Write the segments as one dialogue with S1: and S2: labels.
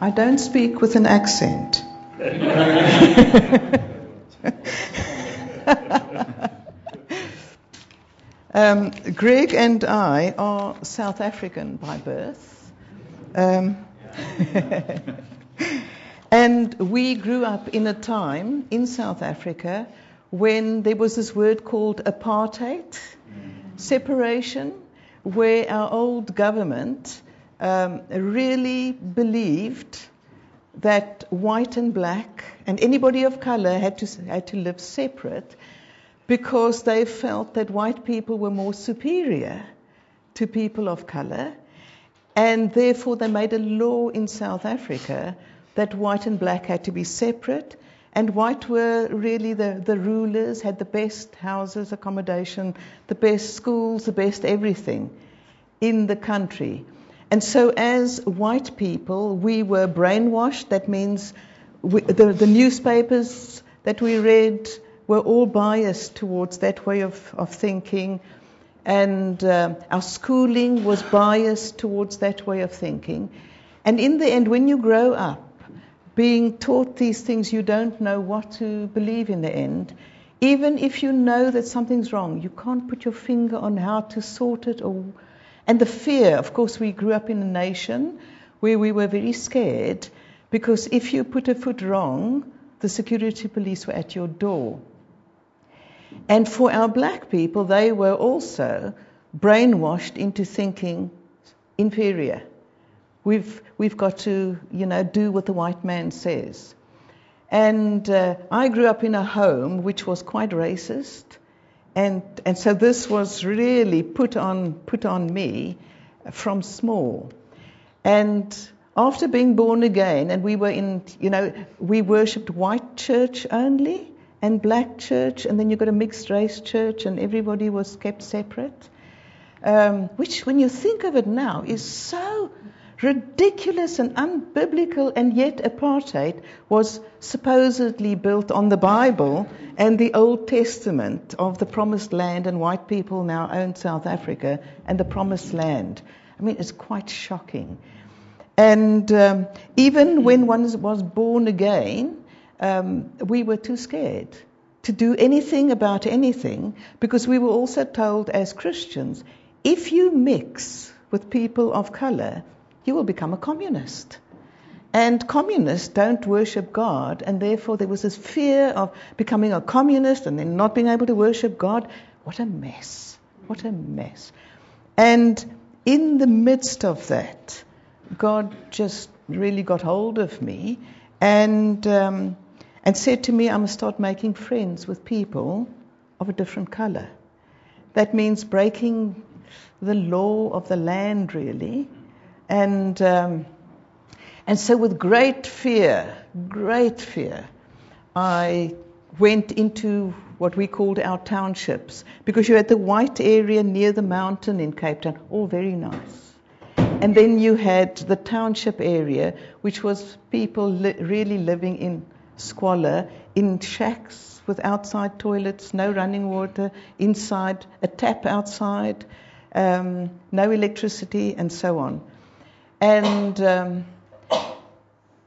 S1: I don't speak with an accent. um, Greg and I are South African by birth. Um, and we grew up in a time in South Africa when there was this word called apartheid, separation, where our old government um, really believed that white and black and anybody of color had to, had to live separate because they felt that white people were more superior to people of color. And therefore, they made a law in South Africa that white and black had to be separate. And white were really the, the rulers, had the best houses, accommodation, the best schools, the best everything in the country. And so, as white people, we were brainwashed. That means we, the, the, newspapers that we read were all biased towards that way of, of thinking. And uh, our schooling was biased towards that way of thinking. And in the end, when you grow up, being taught these things, you don't know what to believe in the end. Even if you know that something's wrong, you can't put your finger on how to sort it or and the fear, of course, we grew up in a nation where we were very scared because if you put a foot wrong, the security police were at your door. And for our black people, they were also brainwashed into thinking inferior. We've, we've got to, you know, do what the white man says. And uh, I grew up in a home which was quite racist. And, and so this was really put on, put on me from small. And after being born again, and we were in, you know, we worshipped white church only and black church, and then you got a mixed race church, and everybody was kept separate. Um, which, when you think of it now, is so ridiculous and unbiblical, and yet apartheid was supposedly built on the Bible and the Old Testament of the Promised Land, and white people now own South Africa and the Promised Land. I mean, it's quite shocking. And um, even when one was born again, um, we were too scared to do anything about anything because we were also told as Christians if you mix with people of color, you will become a communist. And communists don't worship God, and therefore there was this fear of becoming a communist and then not being able to worship God. What a mess. What a mess. And in the midst of that, God just really got hold of me and, um, and said to me, I must start making friends with people of a different color. That means breaking the law of the land, really, and, um, and so, with great fear, great fear, I went into what we called our townships because you had the white area near the mountain in Cape Town, all very nice. And then you had the township area, which was people li- really living in squalor, in shacks with outside toilets, no running water, inside, a tap outside, um, no electricity, and so on. And, um,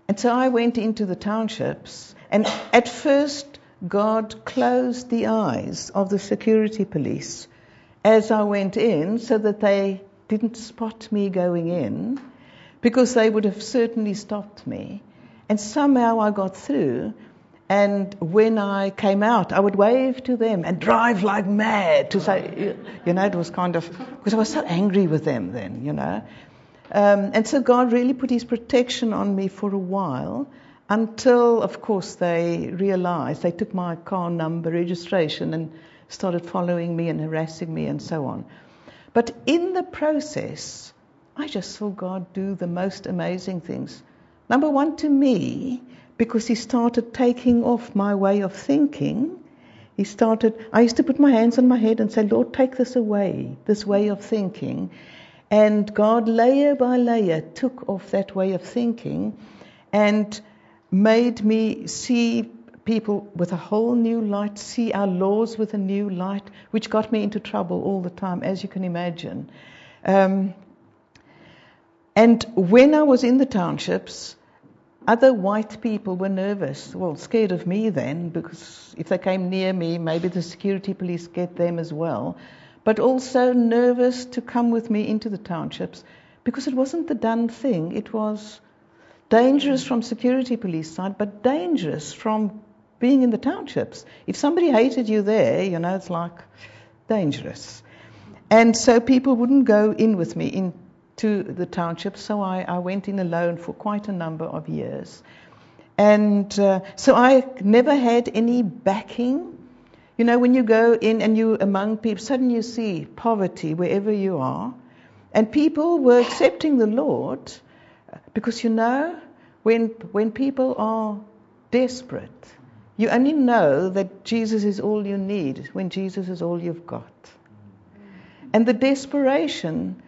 S1: and so I went into the townships, and at first, God closed the eyes of the security police as I went in so that they didn't spot me going in, because they would have certainly stopped me. And somehow I got through, and when I came out, I would wave to them and drive like mad to say, you know, it was kind of, because I was so angry with them then, you know. Um, and so God really put His protection on me for a while until, of course, they realized, they took my car number registration and started following me and harassing me and so on. But in the process, I just saw God do the most amazing things. Number one, to me, because He started taking off my way of thinking. He started, I used to put my hands on my head and say, Lord, take this away, this way of thinking. And God, layer by layer, took off that way of thinking and made me see people with a whole new light, see our laws with a new light, which got me into trouble all the time, as you can imagine. Um, and when I was in the townships, other white people were nervous, well, scared of me then, because if they came near me, maybe the security police get them as well. But also nervous to come with me into the townships because it wasn't the done thing. It was dangerous from security police side, but dangerous from being in the townships. If somebody hated you there, you know, it's like dangerous. And so people wouldn't go in with me into the township, so I, I went in alone for quite a number of years. And uh, so I never had any backing. You know, when you go in and you're among people, suddenly you see poverty wherever you are. And people were accepting the Lord because, you know, when, when people are desperate, you only know that Jesus is all you need when Jesus is all you've got and the desperation.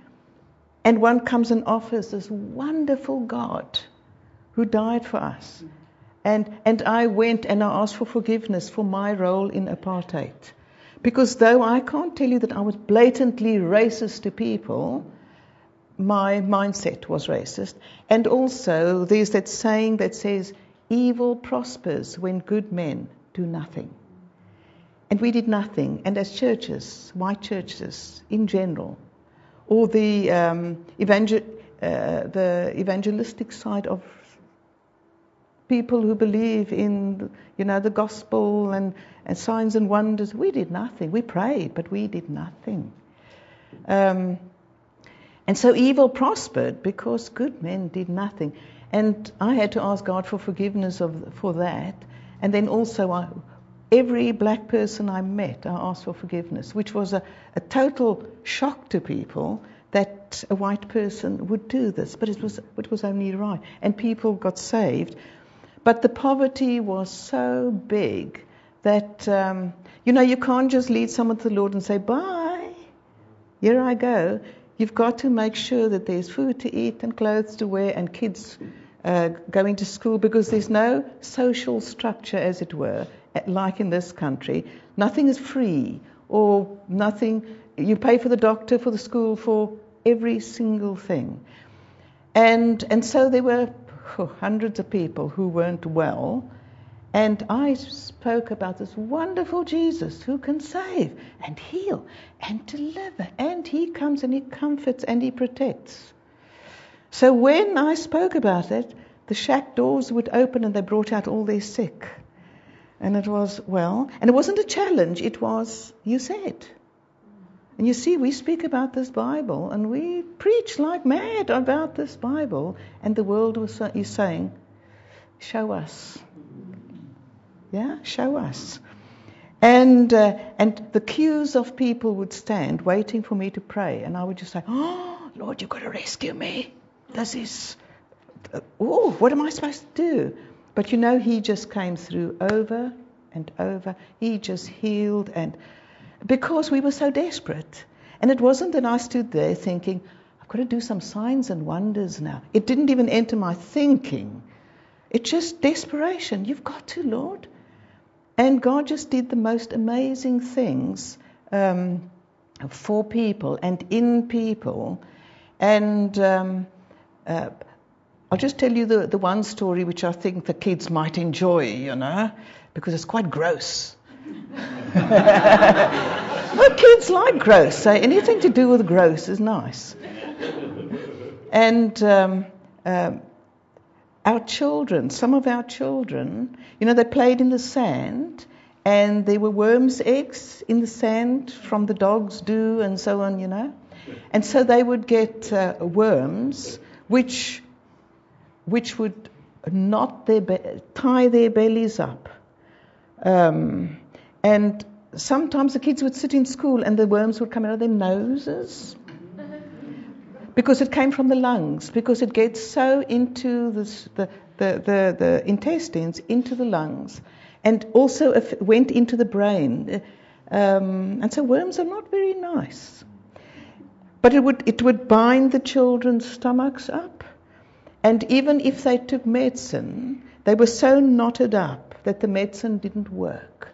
S1: And one comes and offers this wonderful God who died for us. And, and I went and I asked for forgiveness for my role in apartheid. Because though I can't tell you that I was blatantly racist to people, my mindset was racist. And also, there's that saying that says, evil prospers when good men do nothing. And we did nothing. And as churches, white churches in general, or the, um, evangel- uh, the evangelistic side of people who believe in, you know, the gospel and, and signs and wonders, we did nothing. We prayed, but we did nothing. Um, and so evil prospered because good men did nothing. And I had to ask God for forgiveness of, for that. And then also, I, every black person I met, I asked for forgiveness, which was a, a total shock to people that a white person would do this, but it was, it was only right. And people got saved. But the poverty was so big that, um, you know, you can't just lead someone to the Lord and say, bye, here I go. You've got to make sure that there's food to eat and clothes to wear and kids uh, going to school because there's no social structure, as it were, like in this country, nothing is free or nothing, you pay for the doctor, for the school, for every single thing. And, and so there were hundreds of people who weren't well. And I spoke about this wonderful Jesus who can save and heal and deliver. And he comes and he comforts and he protects. So when I spoke about it, the shack doors would open and they brought out all their sick. And it was, well, and it wasn't a challenge, it was, you said. And you see, we speak about this Bible and we preach like mad about this Bible, and the world was, is saying, Show us. Yeah, show us. And, uh, and the queues of people would stand waiting for me to pray, and I would just say, Oh, Lord, you've got to rescue me. This is, oh, what am I supposed to do? But you know, he just came through over and over. He just healed and because we were so desperate. And it wasn't that I stood there thinking, I've got to do some signs and wonders now. It didn't even enter my thinking. It's just desperation. You've got to, Lord. And God just did the most amazing things um, for people and in people. And um, uh, I'll just tell you the, the one story which I think the kids might enjoy, you know, because it's quite gross. well, kids like gross, so anything to do with gross is nice. And um, um, our children, some of our children, you know, they played in the sand, and there were worms' eggs in the sand from the dogs' do and so on, you know. And so they would get uh, worms, which which would knot their be- tie their bellies up. Um, and sometimes the kids would sit in school and the worms would come out of their noses because it came from the lungs, because it gets so into the, the, the, the, intestines, into the lungs, and also went into the brain. Um, and so worms are not very nice. But it would, it would bind the children's stomachs up and even if they took medicine, they were so knotted up that the medicine didn't work.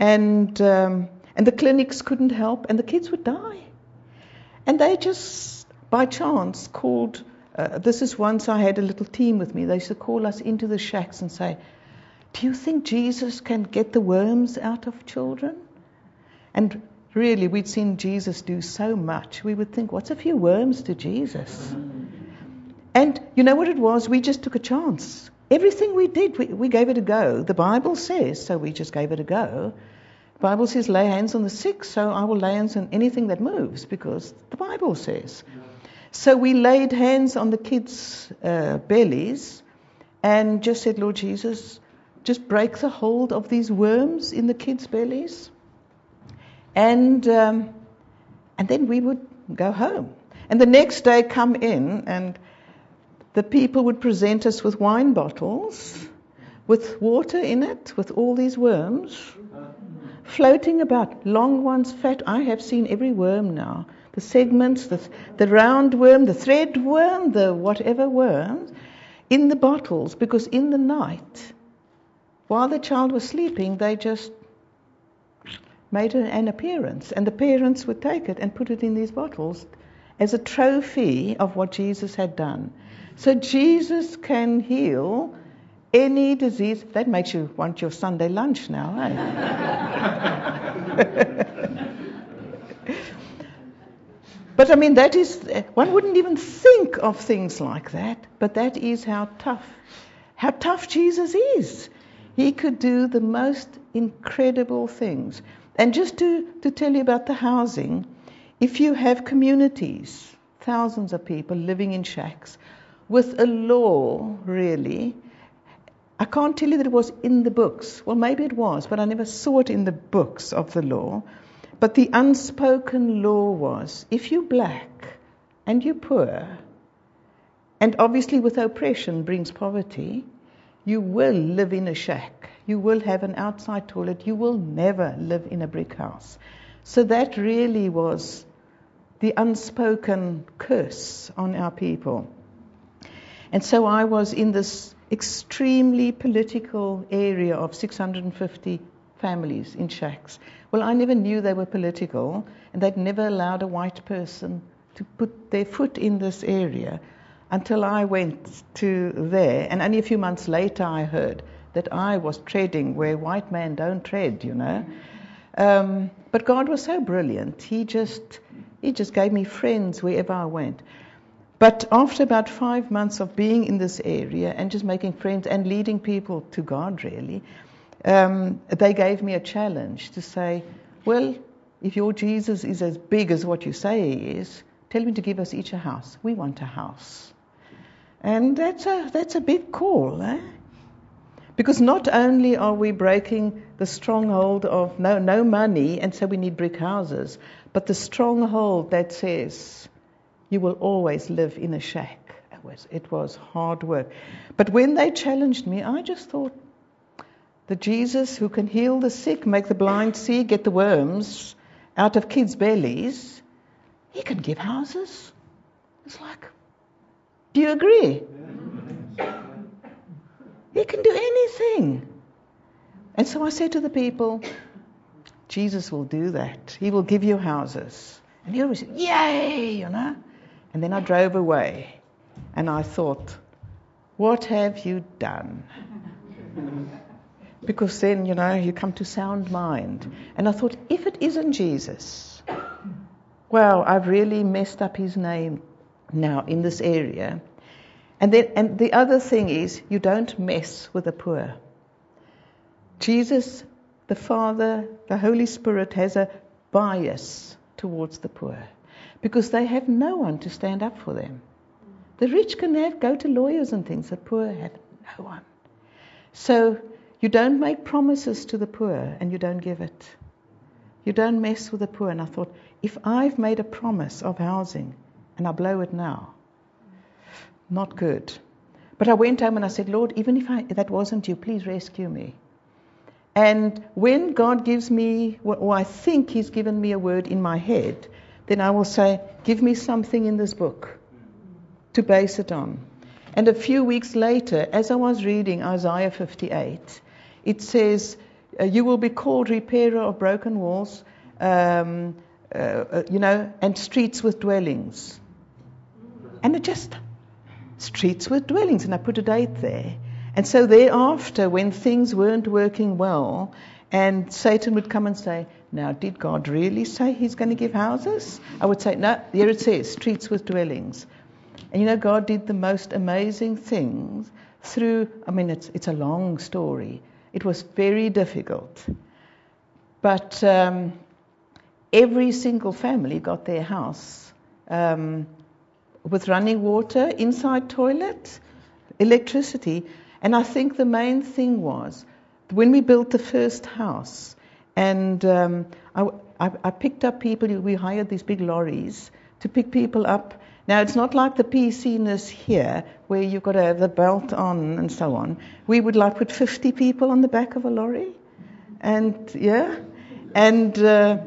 S1: And, um, and the clinics couldn't help, and the kids would die. And they just, by chance, called uh, this is once I had a little team with me. They used to call us into the shacks and say, Do you think Jesus can get the worms out of children? And really, we'd seen Jesus do so much. We would think, What's a few worms to Jesus? And you know what it was? We just took a chance. Everything we did, we, we gave it a go. The Bible says, so we just gave it a go. The Bible says, lay hands on the sick, so I will lay hands on anything that moves because the Bible says. So we laid hands on the kids' uh, bellies and just said, Lord Jesus, just break the hold of these worms in the kids' bellies. And, um, and then we would go home. And the next day come in and the people would present us with wine bottles with water in it, with all these worms floating about. Long ones, fat. I have seen every worm now. The segments, the, the round worm, the thread worm, the whatever worms, in the bottles, because in the night, while the child was sleeping, they just made an appearance. And the parents would take it and put it in these bottles as a trophy of what Jesus had done. So Jesus can heal any disease. That makes you want your Sunday lunch now, eh? but I mean, that is, one wouldn't even think of things like that, but that is how tough, how tough Jesus is. He could do the most incredible things. And just to, to tell you about the housing, if you have communities, thousands of people living in shacks, with a law, really. I can't tell you that it was in the books. Well, maybe it was, but I never saw it in the books of the law. But the unspoken law was if you're black and you're poor, and obviously with oppression brings poverty, you will live in a shack. You will have an outside toilet. You will never live in a brick house. So that really was the unspoken curse on our people. And so I was in this extremely political area of 650 families in shacks. Well, I never knew they were political, and they'd never allowed a white person to put their foot in this area until I went to there. And only a few months later, I heard that I was treading where white men don't tread, you know. Um, but God was so brilliant. He just, he just gave me friends wherever I went. But after about five months of being in this area and just making friends and leading people to God, really, um, they gave me a challenge to say, well, if your Jesus is as big as what you say he is, tell him to give us each a house. We want a house. And that's a, that's a big call, eh? Because not only are we breaking the stronghold of no, no money, and so we need brick houses, but the stronghold that says, you will always live in a shack. It was, it was hard work. But when they challenged me, I just thought, the Jesus who can heal the sick, make the blind see, get the worms out of kids' bellies, he can give houses. It's like, do you agree? He can do anything. And so I said to the people, Jesus will do that. He will give you houses. And he always said, Yay, you know. And then I drove away and I thought, what have you done? Because then, you know, you come to sound mind. And I thought, if it isn't Jesus, well, I've really messed up his name now in this area. And then, and the other thing is, you don't mess with the poor. Jesus, the Father, the Holy Spirit has a bias towards the poor because they have no one to stand up for them. The rich can have, go to lawyers and things, the poor have no one. So you don't make promises to the poor and you don't give it. You don't mess with the poor. And I thought, if I've made a promise of housing and I blow it now, not good. But I went home and I said, Lord, even if I, that wasn't you, please rescue me. And when God gives me, or I think He's given me a word in my head, then I will say, Give me something in this book to base it on. And a few weeks later, as I was reading Isaiah 58, it says, uh, You will be called repairer of broken walls, um, uh, uh, you know, and streets with dwellings. And it just, streets with dwellings, and I put a date there. And so thereafter, when things weren't working well, and Satan would come and say, Now, did God really say he's going to give houses? I would say, No, here it says, streets with dwellings. And you know, God did the most amazing things through, I mean, it's, it's a long story. It was very difficult. But um, every single family got their house um, with running water, inside toilet, electricity. And I think the main thing was when we built the first house, and um, I, I, I, picked up people, we hired these big lorries to pick people up. Now, it's not like the PC-ness here, where you've got to have the belt on and so on. We would like put 50 people on the back of a lorry, and yeah, and uh,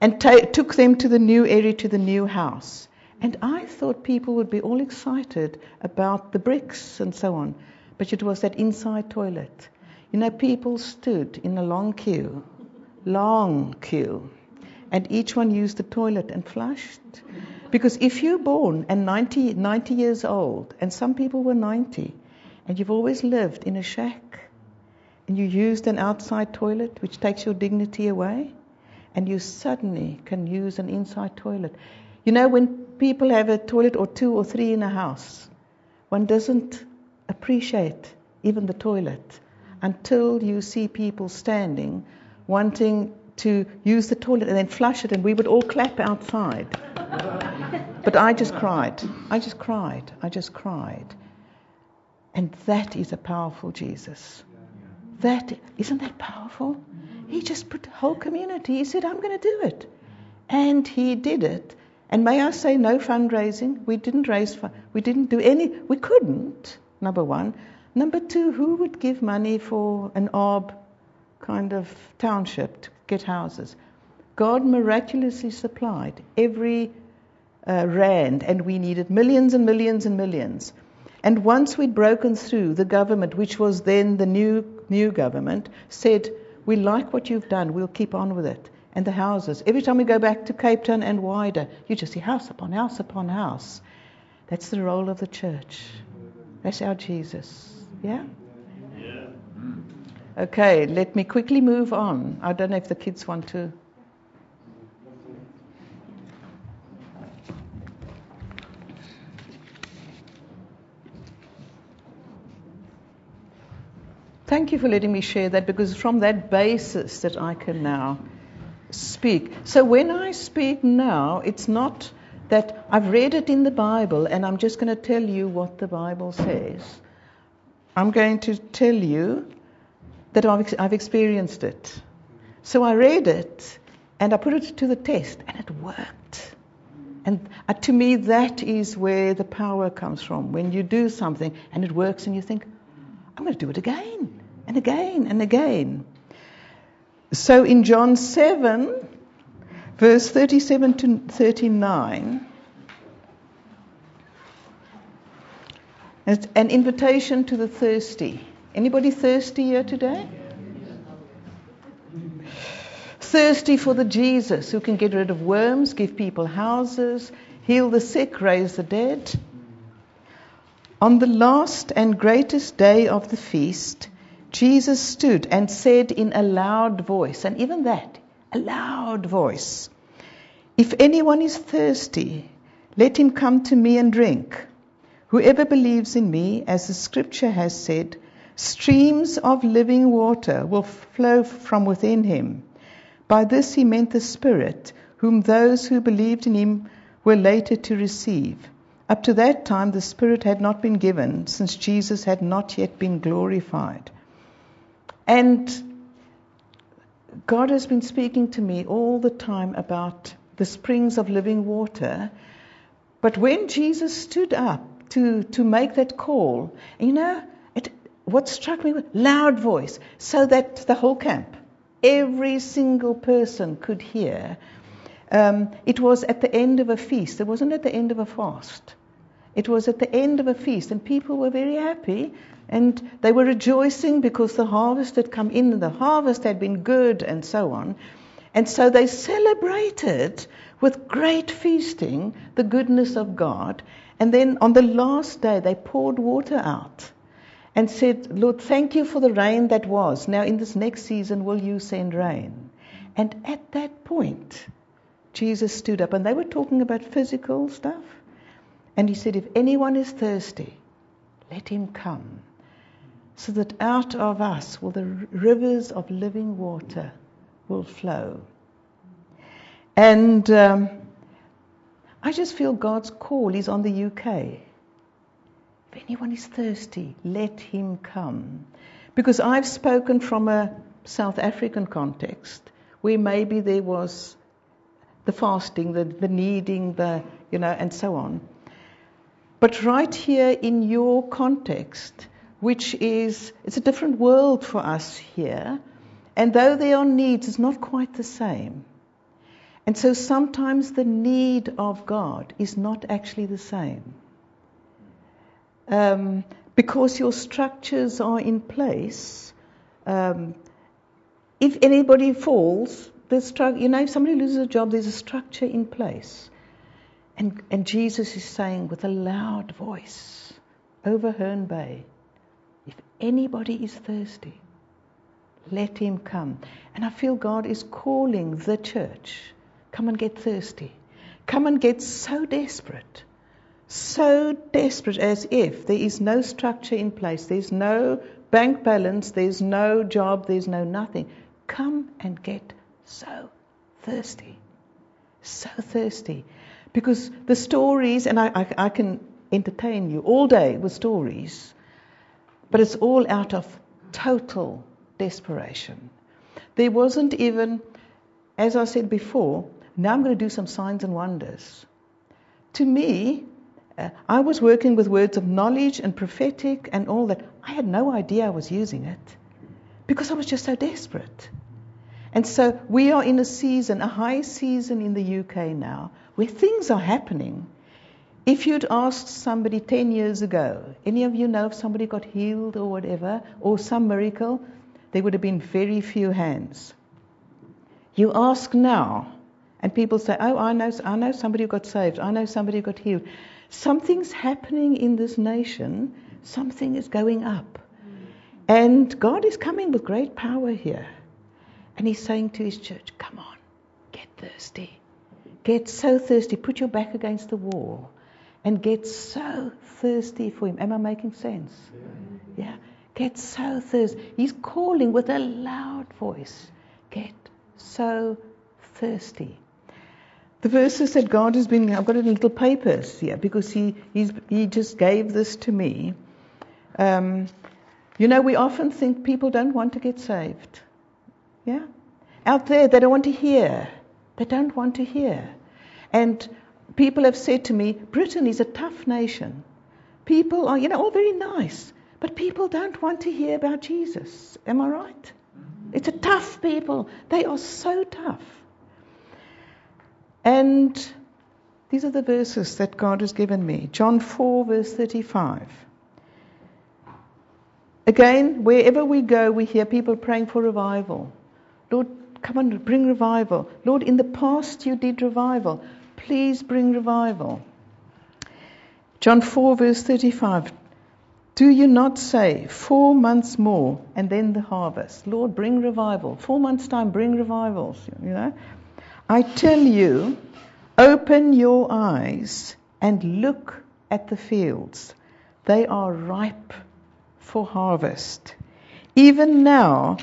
S1: and t- took them to the new area, to the new house. And I thought people would be all excited about the bricks and so on, but it was that inside toilet. You know, people stood in a long queue, long queue, and each one used the toilet and flushed. Because if you're born and 90, 90 years old, and some people were 90, and you've always lived in a shack, and you used an outside toilet, which takes your dignity away, and you suddenly can use an inside toilet. You know, when people have a toilet or two or three in a house, one doesn't appreciate even the toilet until you see people standing wanting to use the toilet and then flush it, and we would all clap outside. but I just cried. I just cried. I just cried. And that is a powerful Jesus. That isn't that powerful? He just put the whole community. He said, "I'm going to do it," and he did it. And may I say, no fundraising. We didn't raise. we didn't do any. We couldn't. Number one. Number two, who would give money for an orb kind of township to get houses? God miraculously supplied every uh, rand, and we needed millions and millions and millions. And once we'd broken through, the government, which was then the new new government, said, "We like what you've done. We'll keep on with it." And the houses. Every time we go back to Cape Town and wider, you just see house upon house upon house. That's the role of the church. That's our Jesus. Yeah? Yeah. Okay, let me quickly move on. I don't know if the kids want to. Thank you for letting me share that because from that basis that I can now speak. So when I speak now, it's not that I've read it in the Bible and I'm just going to tell you what the Bible says. I'm going to tell you that I've, I've experienced it. So I read it and I put it to the test and it worked. And uh, to me, that is where the power comes from. When you do something and it works and you think, I'm going to do it again and again and again. So in John 7, verse 37 to 39, It's an invitation to the thirsty. Anybody thirsty here today? Thirsty for the Jesus who can get rid of worms, give people houses, heal the sick, raise the dead. On the last and greatest day of the feast, Jesus stood and said in a loud voice, and even that, a loud voice, If anyone is thirsty, let him come to me and drink. Whoever believes in me, as the scripture has said, streams of living water will flow from within him. By this he meant the Spirit, whom those who believed in him were later to receive. Up to that time, the Spirit had not been given, since Jesus had not yet been glorified. And God has been speaking to me all the time about the springs of living water. But when Jesus stood up to, to make that call. You know, it, what struck me was loud voice, so that the whole camp, every single person could hear. Um, it was at the end of a feast. It wasn't at the end of a fast. It was at the end of a feast, and people were very happy, and they were rejoicing because the harvest had come in, the harvest had been good, and so on. And so they celebrated with great feasting the goodness of God. And then on the last day, they poured water out and said, Lord, thank you for the rain that was. Now, in this next season, will you send rain? And at that point, Jesus stood up, and they were talking about physical stuff. And he said, If anyone is thirsty, let him come, so that out of us will the rivers of living water will flow. And um, I just feel God's call is on the UK. If anyone is thirsty, let him come. Because I've spoken from a South African context where maybe there was the fasting, the, the needing, the, you know, and so on. But right here in your context, which is, it's a different world for us here, and though there are needs, it's not quite the same. And so sometimes the need of God is not actually the same. Um, because your structures are in place, um, if anybody falls, the stru- you know, if somebody loses a job, there's a structure in place. And, and Jesus is saying with a loud voice over Herne Bay, if anybody is thirsty, let him come. And I feel God is calling the church. Come and get thirsty. Come and get so desperate. So desperate as if there is no structure in place, there's no bank balance, there's no job, there's no nothing. Come and get so thirsty. So thirsty. Because the stories, and I, I, I can entertain you all day with stories, but it's all out of total desperation. There wasn't even, as I said before, now I'm going to do some signs and wonders. To me, uh, I was working with words of knowledge and prophetic and all that. I had no idea I was using it because I was just so desperate. And so we are in a season, a high season in the UK now, where things are happening. If you'd asked somebody 10 years ago, any of you know if somebody got healed or whatever, or some miracle, there would have been very few hands. You ask now, and people say, Oh, I know, I know somebody who got saved, I know somebody who got healed. Something's happening in this nation, something is going up. And God is coming with great power here. And He's saying to His church, Come on, get thirsty. Get so thirsty. Put your back against the wall and get so thirsty for Him. Am I making sense? Yeah. Get so thirsty. He's calling with a loud voice. Get so thirsty. The verses that God has been, I've got it in little papers here because He, he just gave this to me. Um, you know, we often think people don't want to get saved. Yeah? Out there, they don't want to hear. They don't want to hear. And people have said to me, Britain is a tough nation. People are, you know, all very nice, but people don't want to hear about Jesus. Am I right? It's a tough people. They are so tough. And these are the verses that God has given me. John 4, verse 35. Again, wherever we go, we hear people praying for revival. Lord, come and bring revival. Lord, in the past you did revival. Please bring revival. John 4, verse 35. Do you not say, four months more and then the harvest? Lord, bring revival. Four months' time, bring revivals. You know? I tell you, open your eyes and look at the fields. They are ripe for harvest. Even now,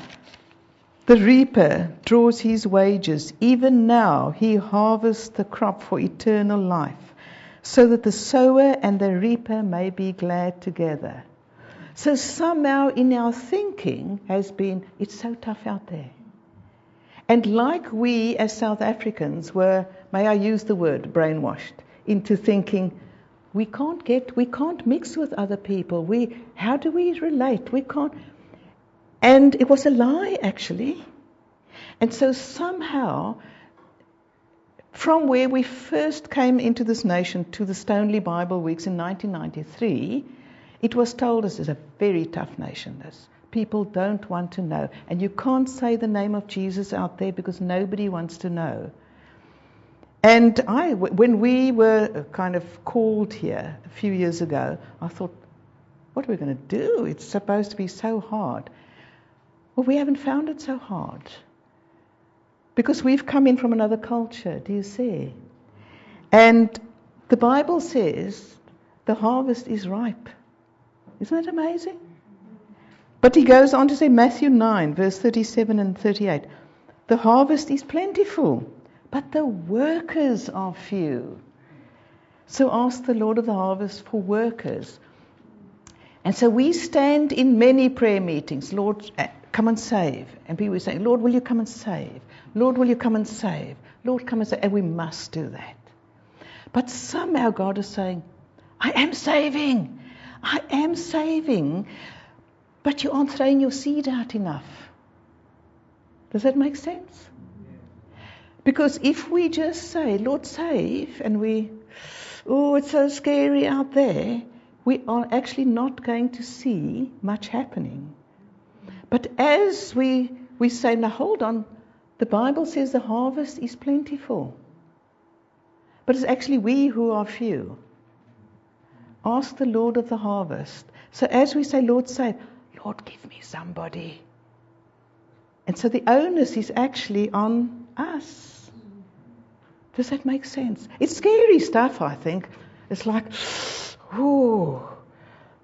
S1: the reaper draws his wages. Even now, he harvests the crop for eternal life, so that the sower and the reaper may be glad together. So somehow in our thinking has been, it's so tough out there. And like we as South Africans were, may I use the word, brainwashed into thinking, we can't get, we can't mix with other people. We, how do we relate? We can't. And it was a lie, actually. And so somehow, from where we first came into this nation to the Stoneleigh Bible Weeks in 1993, it was told us it's a very tough nation. This people don't want to know, and you can't say the name of Jesus out there because nobody wants to know. And I, when we were kind of called here a few years ago, I thought, what are we going to do? It's supposed to be so hard. Well, we haven't found it so hard. Because we've come in from another culture, do you see? And the Bible says the harvest is ripe. Isn't that amazing? But he goes on to say, Matthew 9, verse 37 and 38, the harvest is plentiful, but the workers are few. So ask the Lord of the harvest for workers. And so we stand in many prayer meetings, Lord, eh, come and save. And people say, Lord, will you come and save? Lord, will you come and save? Lord, come and save. And we must do that. But somehow God is saying, I am saving. I am saving. But you aren't throwing your seed out enough. Does that make sense? Because if we just say, Lord, save, and we, oh, it's so scary out there, we are actually not going to see much happening. But as we, we say, now hold on, the Bible says the harvest is plentiful. But it's actually we who are few. Ask the Lord of the harvest. So as we say, Lord, save, Lord, give me somebody. And so the onus is actually on us. Does that make sense? It's scary stuff, I think. It's like, Ooh,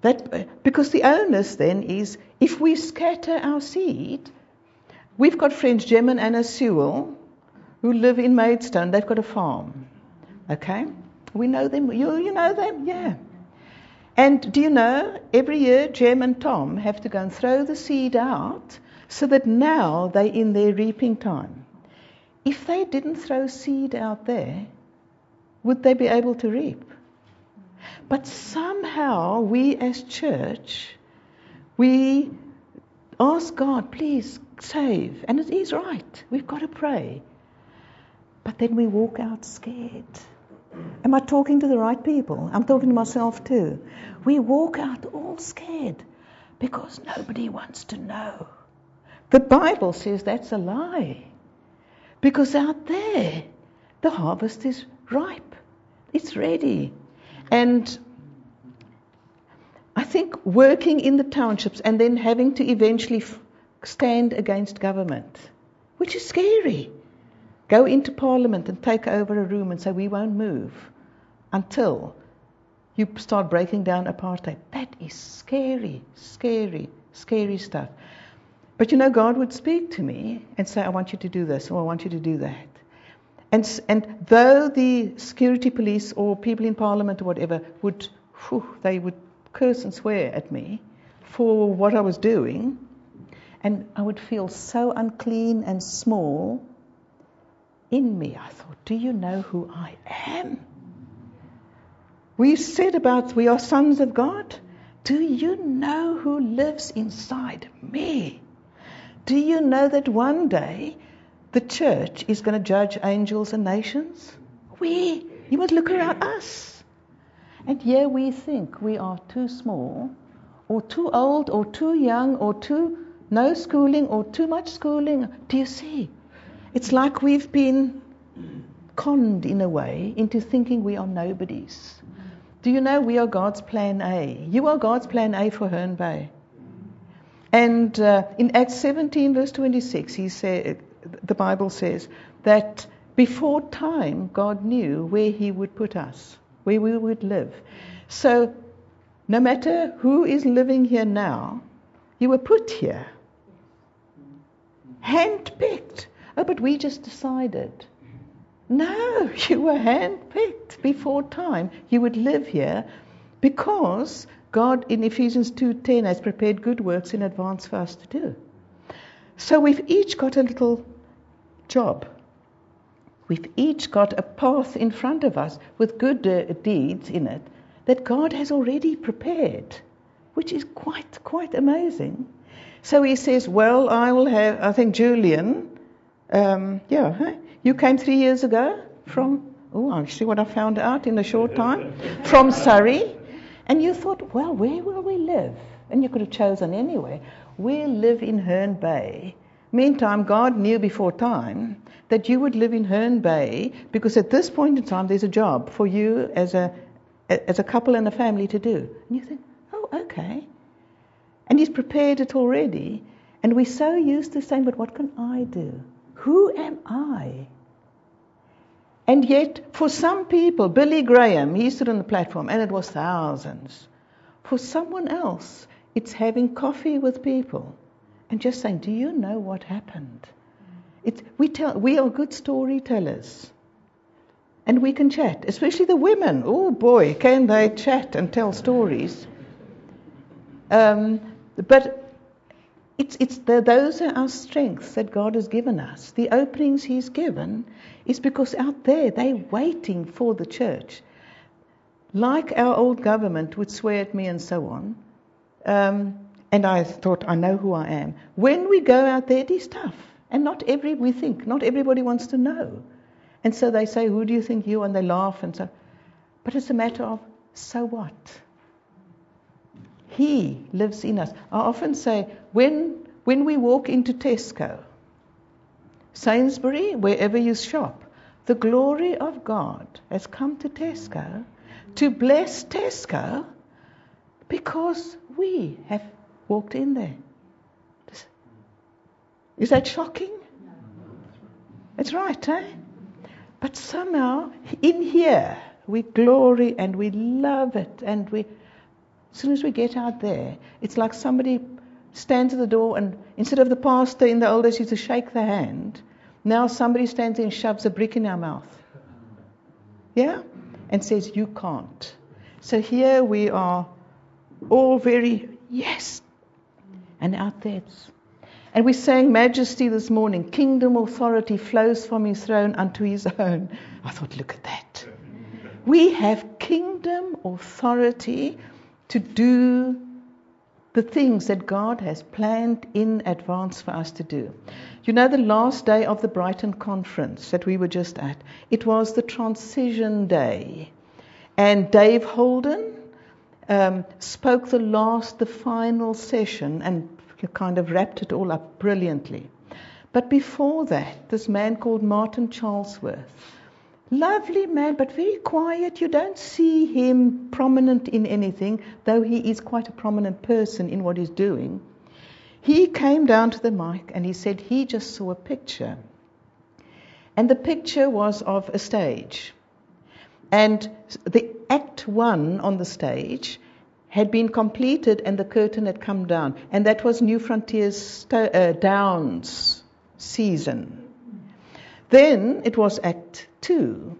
S1: that, because the onus then is if we scatter our seed, we've got friends, Jem and Anna Sewell, who live in Maidstone. They've got a farm. Okay? We know them. You, you know them? Yeah. And do you know, every year Jem and Tom have to go and throw the seed out so that now they're in their reaping time. If they didn't throw seed out there, would they be able to reap? But somehow we as church, we ask God, please save. And it is right. We've got to pray. But then we walk out scared. Am I talking to the right people? I'm talking to myself too. We walk out all scared because nobody wants to know. The Bible says that's a lie. Because out there, the harvest is ripe, it's ready. And I think working in the townships and then having to eventually stand against government, which is scary. Go into parliament and take over a room and say, we won't move until you start breaking down apartheid. That is scary, scary, scary stuff. But you know, God would speak to me and say, I want you to do this, or I want you to do that. And, and though the security police or people in parliament or whatever would, whew, they would curse and swear at me for what I was doing, and I would feel so unclean and small in me. I thought, do you know who I am? We said about we are sons of God. Do you know who lives inside me? Do you know that one day the church is going to judge angels and nations. We, you must look around us. And here we think we are too small, or too old, or too young, or too no schooling, or too much schooling. Do you see? It's like we've been conned in a way into thinking we are nobodies. Do you know we are God's plan A? You are God's plan A for Herne Bay. And uh, in Acts 17, verse 26, he said, the Bible says that before time, God knew where He would put us, where we would live. So, no matter who is living here now, you were put here. Handpicked. Oh, but we just decided. No, you were handpicked before time. You would live here because God in Ephesians 2:10 has prepared good works in advance for us to do. So we've each got a little job. We've each got a path in front of us with good uh, deeds in it that God has already prepared, which is quite, quite amazing. So he says, Well, I will have, I think Julian, um, yeah, huh? you came three years ago from, oh, I'll see what I found out in a short time, from Surrey. And you thought, well, where will we live? And you could have chosen anywhere. We live in Herne Bay, Meantime, God knew before time that you would live in Herne Bay because at this point in time there's a job for you as a as a couple and a family to do. And you think, oh, okay. And He's prepared it already. And we're so used to saying, but what can I do? Who am I? And yet, for some people, Billy Graham, he stood on the platform, and it was thousands. For someone else, it's having coffee with people and just saying, Do you know what happened? It's, we, tell, we are good storytellers. And we can chat, especially the women. Oh boy, can they chat and tell stories. Um, but it's, it's the, those are our strengths that God has given us. The openings He's given is because out there they're waiting for the church. Like our old government would swear at me and so on. Um, and I thought, I know who I am. When we go out there, it is tough. And not every, we think, not everybody wants to know. And so they say, Who do you think you? And they laugh and so. But it's a matter of, so what? He lives in us. I often say, when, when we walk into Tesco, Sainsbury, wherever you shop, the glory of God has come to Tesco to bless Tesco because we have walked in there. Is that shocking? It's right, eh? But somehow, in here, we glory and we love it. And we, as soon as we get out there, it's like somebody stands at the door and instead of the pastor in the old days used to shake the hand, now somebody stands and shoves a brick in our mouth. Yeah? And says, You can't. So here we are all very, yes. And out there it's and we sang Majesty this morning. Kingdom authority flows from his throne unto his own. I thought, look at that. We have kingdom authority to do the things that God has planned in advance for us to do. You know, the last day of the Brighton conference that we were just at, it was the transition day. And Dave Holden um, spoke the last, the final session, and kind of wrapped it all up brilliantly. But before that, this man called Martin Charlesworth, lovely man, but very quiet. You don't see him prominent in anything, though he is quite a prominent person in what he's doing. He came down to the mic and he said he just saw a picture. And the picture was of a stage. And the act one on the stage had been completed and the curtain had come down. And that was New Frontiers uh, Downs season. Then it was Act Two,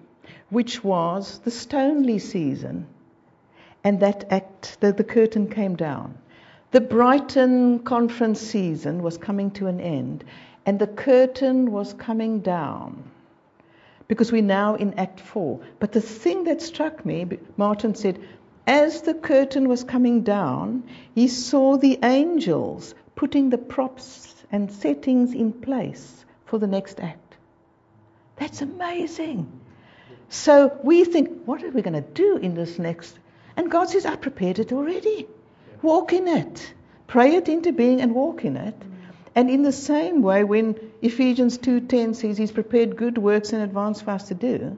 S1: which was the Stoneleigh season. And that act, the, the curtain came down. The Brighton conference season was coming to an end, and the curtain was coming down because we're now in Act 4. But the thing that struck me, Martin said, as the curtain was coming down, he saw the angels putting the props and settings in place for the next act. That's amazing. So we think, what are we going to do in this next? And God says, I prepared it already. Walk in it. Pray it into being and walk in it. And in the same way, when Ephesians 2:10 says He's prepared good works in advance for us to do,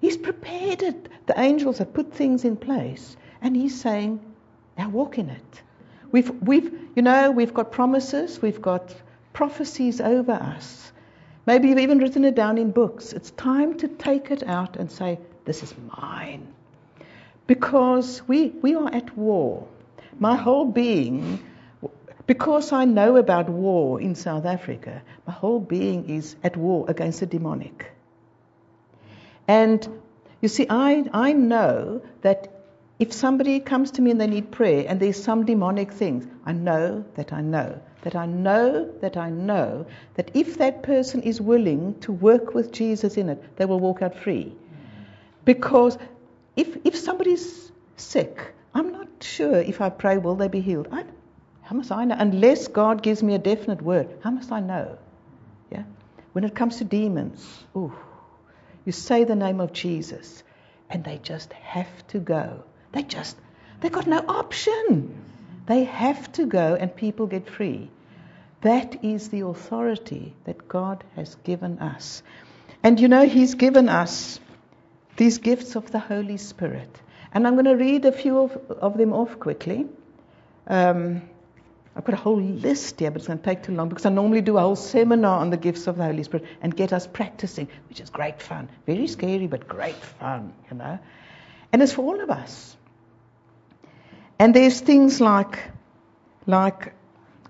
S1: He's prepared it. The angels have put things in place. And he's saying, now walk in it. We've, we've, you know, we've got promises, we've got prophecies over us. Maybe you've even written it down in books. It's time to take it out and say, this is mine. Because we, we are at war. My whole being, because I know about war in South Africa, my whole being is at war against the demonic. And you see, I, I know that if somebody comes to me and they need prayer and there's some demonic things, I know that I know that I know that I know that if that person is willing to work with Jesus in it, they will walk out free. Because if, if somebody's sick, I'm not sure if I pray, will they be healed? I, how must I know? Unless God gives me a definite word, how must I know? Yeah? When it comes to demons, ooh. You say the name of Jesus, and they just have to go. They just, they've got no option. They have to go, and people get free. That is the authority that God has given us. And you know, He's given us these gifts of the Holy Spirit. And I'm going to read a few of, of them off quickly. Um, I've got a whole list here, but it's going to take too long because I normally do a whole seminar on the gifts of the Holy Spirit and get us practicing, which is great fun. Very scary, but great fun, you know. And it's for all of us. And there's things like, like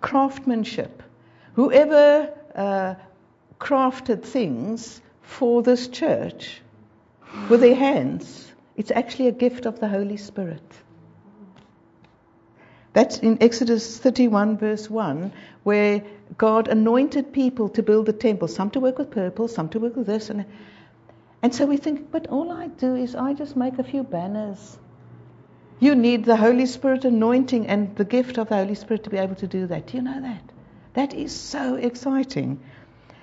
S1: craftsmanship. Whoever uh, crafted things for this church with their hands, it's actually a gift of the Holy Spirit. That's in Exodus 31, verse 1, where God anointed people to build the temple, some to work with purple, some to work with this. And, and so we think, but all I do is I just make a few banners. You need the Holy Spirit anointing and the gift of the Holy Spirit to be able to do that. Do you know that? That is so exciting.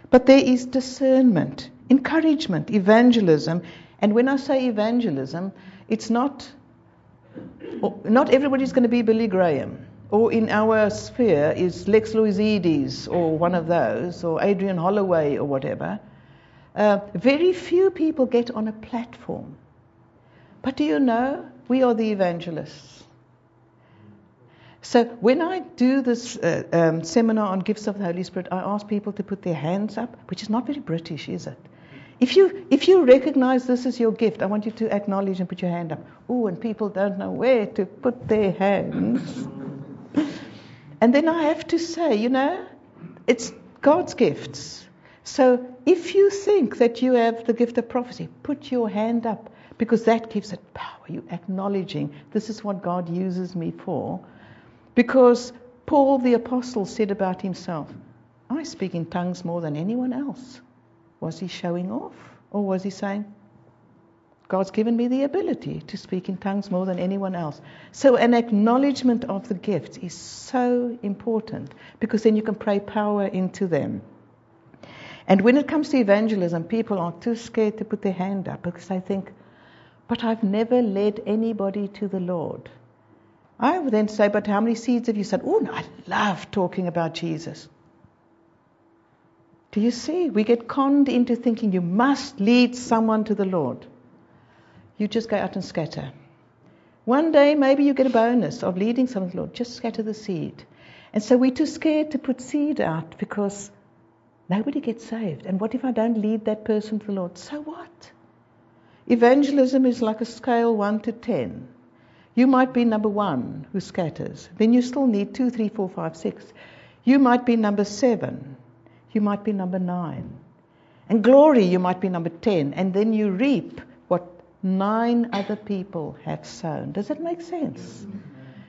S1: But there is discernment, encouragement, evangelism. And when I say evangelism, it's not not everybody's going to be Billy Graham. Or in our sphere is Lex Loizides or one of those, or Adrian Holloway or whatever. Uh, very few people get on a platform. But do you know, we are the evangelists. So when I do this uh, um, seminar on gifts of the Holy Spirit, I ask people to put their hands up, which is not very British, is it? If you, if you recognize this as your gift, I want you to acknowledge and put your hand up. Oh, and people don't know where to put their hands. and then I have to say, you know, it's God's gifts. So if you think that you have the gift of prophecy, put your hand up because that gives it power. You acknowledging this is what God uses me for. Because Paul the apostle said about himself, I speak in tongues more than anyone else. Was he showing off? Or was he saying, God's given me the ability to speak in tongues more than anyone else? So, an acknowledgement of the gifts is so important because then you can pray power into them. And when it comes to evangelism, people are too scared to put their hand up because they think, but I've never led anybody to the Lord. I would then say, but how many seeds have you sown? Oh, I love talking about Jesus. Do you see? We get conned into thinking you must lead someone to the Lord. You just go out and scatter. One day, maybe you get a bonus of leading someone to the Lord. Just scatter the seed. And so we're too scared to put seed out because nobody gets saved. And what if I don't lead that person to the Lord? So what? Evangelism is like a scale 1 to 10. You might be number one who scatters. Then you still need two, three, four, five, six. You might be number seven you might be number nine. And glory, you might be number 10. And then you reap what nine other people have sown. Does that make sense?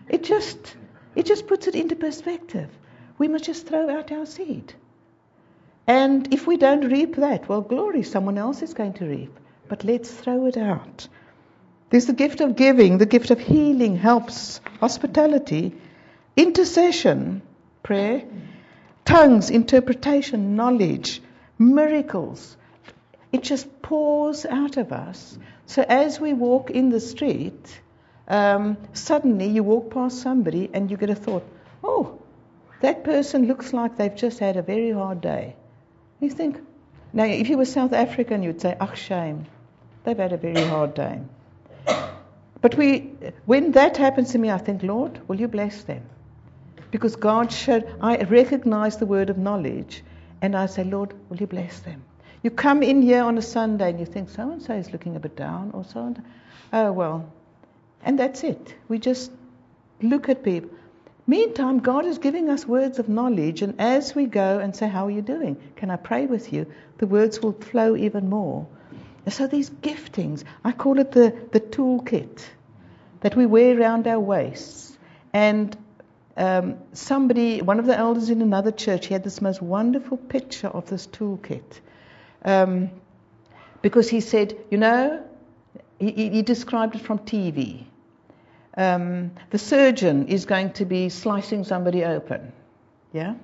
S1: It just, it just puts it into perspective. We must just throw out our seed. And if we don't reap that, well, glory, someone else is going to reap. But let's throw it out. There's the gift of giving, the gift of healing, helps, hospitality, intercession, prayer, tongues, interpretation, knowledge, miracles. It just pours out of us. So as we walk in the street, um, suddenly you walk past somebody and you get a thought, oh, that person looks like they've just had a very hard day. You think, now if you were South African, you'd say, ach, shame, they've had a very hard day. But we, when that happens to me, I think, Lord, will you bless them? Because God showed, I recognize the word of knowledge, and I say, Lord, will you bless them? You come in here on a Sunday and you think so and so is looking a bit down, or so and oh well, and that's it. We just look at people. Meantime, God is giving us words of knowledge, and as we go and say, How are you doing? Can I pray with you? The words will flow even more. So these giftings, I call it the, the toolkit that we wear around our waists. And um, somebody, one of the elders in another church, he had this most wonderful picture of this toolkit. Um, because he said, you know, he, he described it from TV. Um, the surgeon is going to be slicing somebody open. Yeah?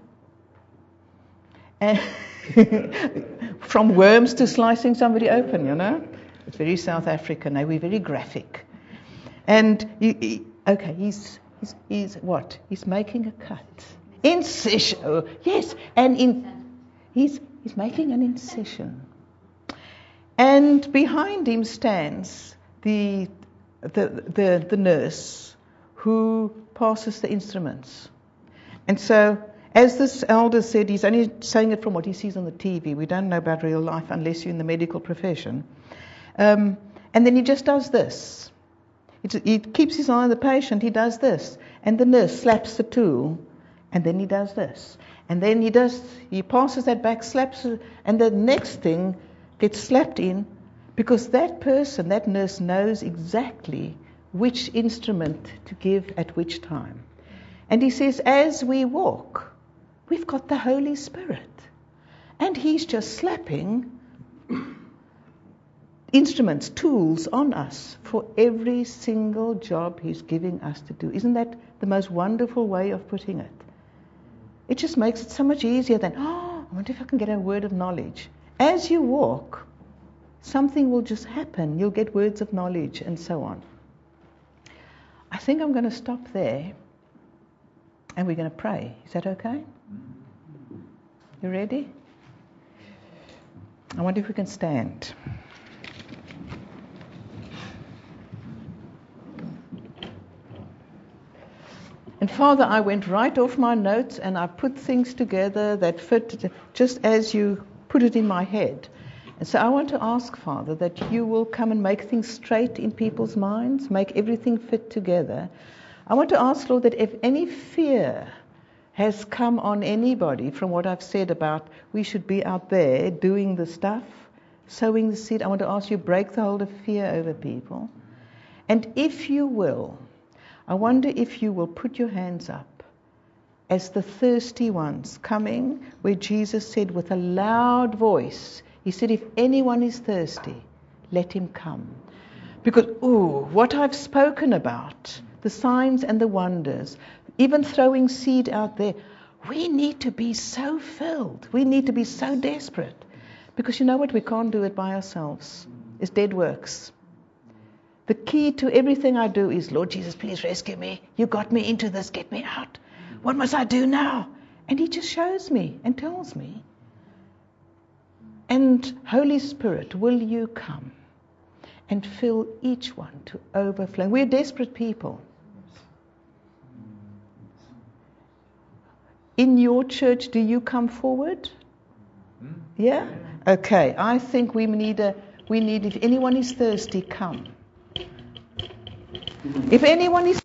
S1: And from worms to slicing somebody open, you know? It's very South African, eh? we're very graphic. And, he, he, okay, he's He's, he's what? He's making a cut. Incision. Oh, yes, and in, he's, he's making an incision. And behind him stands the, the, the, the nurse who passes the instruments. And so, as this elder said, he's only saying it from what he sees on the TV. We don't know about real life unless you're in the medical profession. Um, and then he just does this. He keeps his eye on the patient, he does this. And the nurse slaps the tool, and then he does this. And then he does, he passes that back, slaps and the next thing gets slapped in because that person, that nurse knows exactly which instrument to give at which time. And he says, as we walk, we've got the Holy Spirit. And he's just slapping instruments, tools on us for every single job he's giving us to do. Isn't that the most wonderful way of putting it? It just makes it so much easier than, oh, I wonder if I can get a word of knowledge. As you walk, something will just happen. You'll get words of knowledge and so on. I think I'm going to stop there and we're going to pray. Is that okay? You ready? I wonder if we can stand. And Father, I went right off my notes and I put things together that fit just as you put it in my head. And so I want to ask, Father, that you will come and make things straight in people's minds, make everything fit together. I want to ask, Lord, that if any fear has come on anybody from what I've said about we should be out there doing the stuff, sowing the seed, I want to ask you break the hold of fear over people. And if you will, I wonder if you will put your hands up as the thirsty ones coming where Jesus said with a loud voice, He said, If anyone is thirsty, let him come. Because, ooh, what I've spoken about, the signs and the wonders, even throwing seed out there, we need to be so filled. We need to be so desperate. Because you know what? We can't do it by ourselves. It's dead works. The key to everything I do is, Lord Jesus, please rescue me. You got me into this. Get me out. What must I do now? And He just shows me and tells me. And Holy Spirit, will you come and fill each one to overflowing? We're desperate people. In your church, do you come forward? Yeah? Okay. I think we need a we need if anyone is thirsty, come. If anyone is